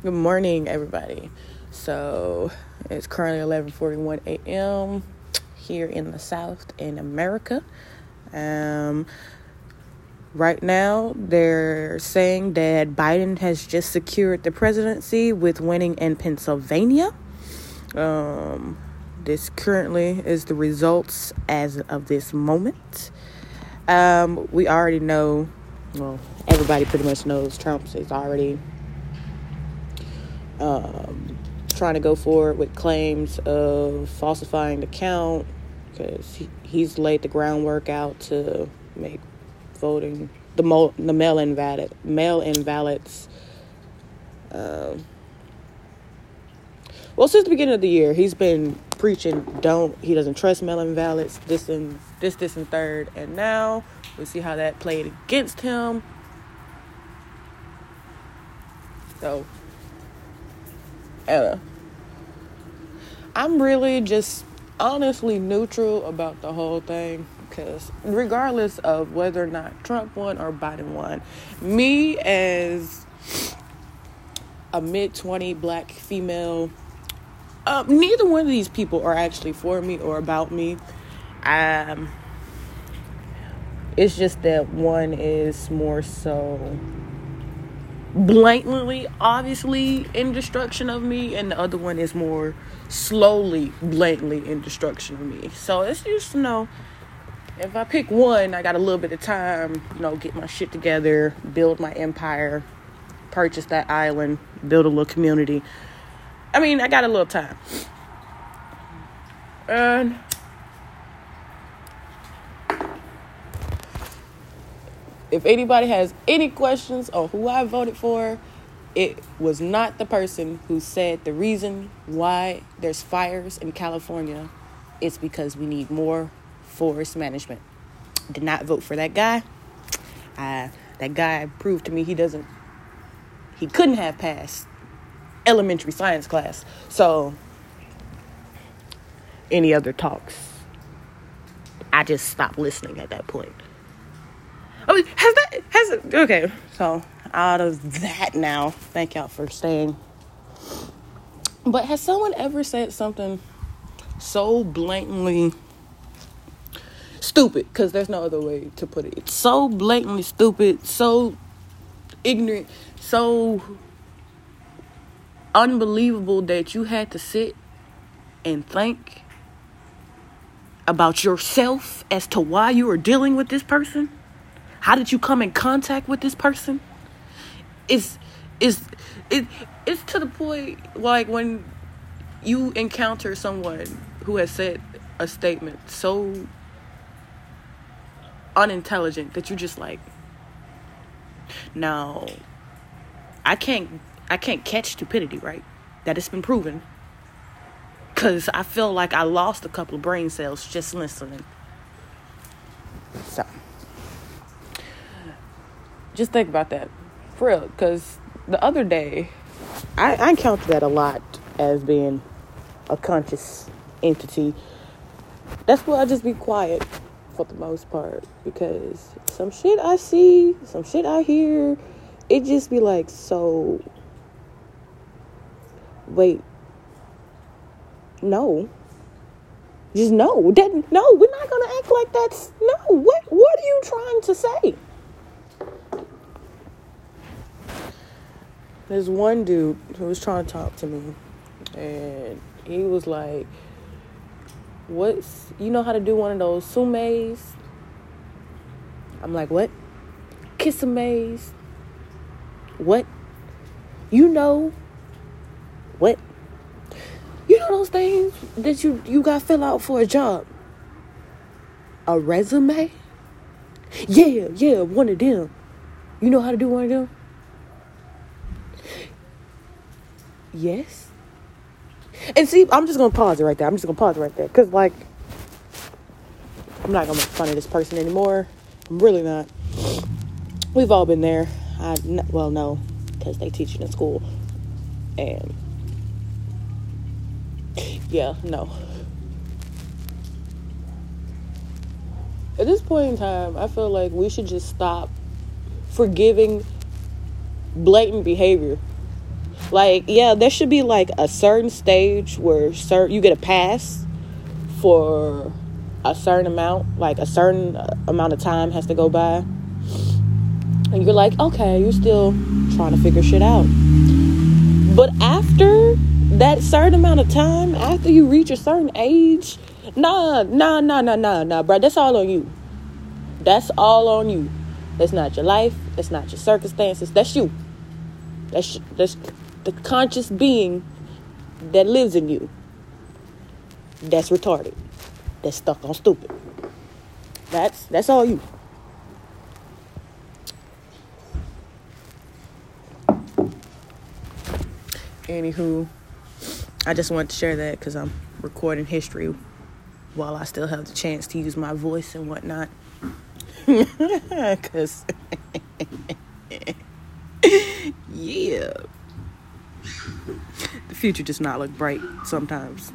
Good morning, everybody. So it's currently 11:41 a.m. here in the South in America. Um, right now, they're saying that Biden has just secured the presidency with winning in Pennsylvania. Um, this currently is the results as of this moment. Um, we already know, well, everybody pretty much knows Trump is already um, trying to go forward with claims of falsifying the count because he, he's laid the groundwork out to make voting the mo- the mail-in ballot mail-in ballots. Uh, well, since the beginning of the year, he's been preaching don't he doesn't trust mail-in ballots this and this this and third, and now we see how that played against him. So Anna. I'm really just honestly neutral about the whole thing because regardless of whether or not Trump won or Biden won, me as a mid 20 black female, um, neither one of these people are actually for me or about me. Um, it's just that one is more so blatantly, obviously in destruction of me, and the other one is more slowly, blatantly in destruction of me. So it's just you know, if I pick one, I got a little bit of time, you know, get my shit together, build my empire, purchase that island, build a little community. I mean, I got a little time. And if anybody has any questions on who I voted for, it was not the person who said the reason why there's fires in California is because we need more forest management. Did not vote for that guy. Uh, that guy proved to me he doesn't, he couldn't have passed elementary science class. So, any other talks, I just stopped listening at that point. Oh, has that has it? Okay, so out of that now, thank y'all for staying. But has someone ever said something so blatantly stupid? Because there's no other way to put it. It's so blatantly stupid, so ignorant, so unbelievable that you had to sit and think about yourself as to why you are dealing with this person how did you come in contact with this person? Is is it it's to the point like when you encounter someone who has said a statement so unintelligent that you just like no I can't I can't catch stupidity, right? That it's been proven. Cause I feel like I lost a couple of brain cells just listening. Just think about that. For real because the other day I, I encountered that a lot as being a conscious entity. That's why i just be quiet for the most part because some shit i see some shit i hear it just be like so wait no. Just no. That no we're not gonna act like that's no. What what are you trying to say There's one dude who was trying to talk to me, and he was like, "What's you know how to do one of those sumes?" I'm like, "What? Kiss a maze? What? You know what? You know those things that you you got fill out for a job? A resume? Yeah, yeah, one of them. You know how to do one of them?" Yes. And see, I'm just gonna pause it right there. I'm just gonna pause it right there, cause like, I'm not gonna make fun of this person anymore. I'm really not. We've all been there. I well, no, because they teach in school, and yeah, no. At this point in time, I feel like we should just stop forgiving blatant behavior Like, yeah, there should be like a certain stage where certain you get a pass for a certain amount, like a certain uh, amount of time has to go by. And you're like, okay, you're still trying to figure shit out. But after that certain amount of time, after you reach a certain age, nah, nah, nah, nah, nah, nah, bro. That's all on you. That's all on you. That's not your life. That's not your circumstances. That's you. That's that's the conscious being that lives in you. That's retarded. That's stuck on stupid. That's that's all you. Anywho, I just wanted to share that because I'm recording history while I still have the chance to use my voice and whatnot. Because, yeah, future does not look bright sometimes.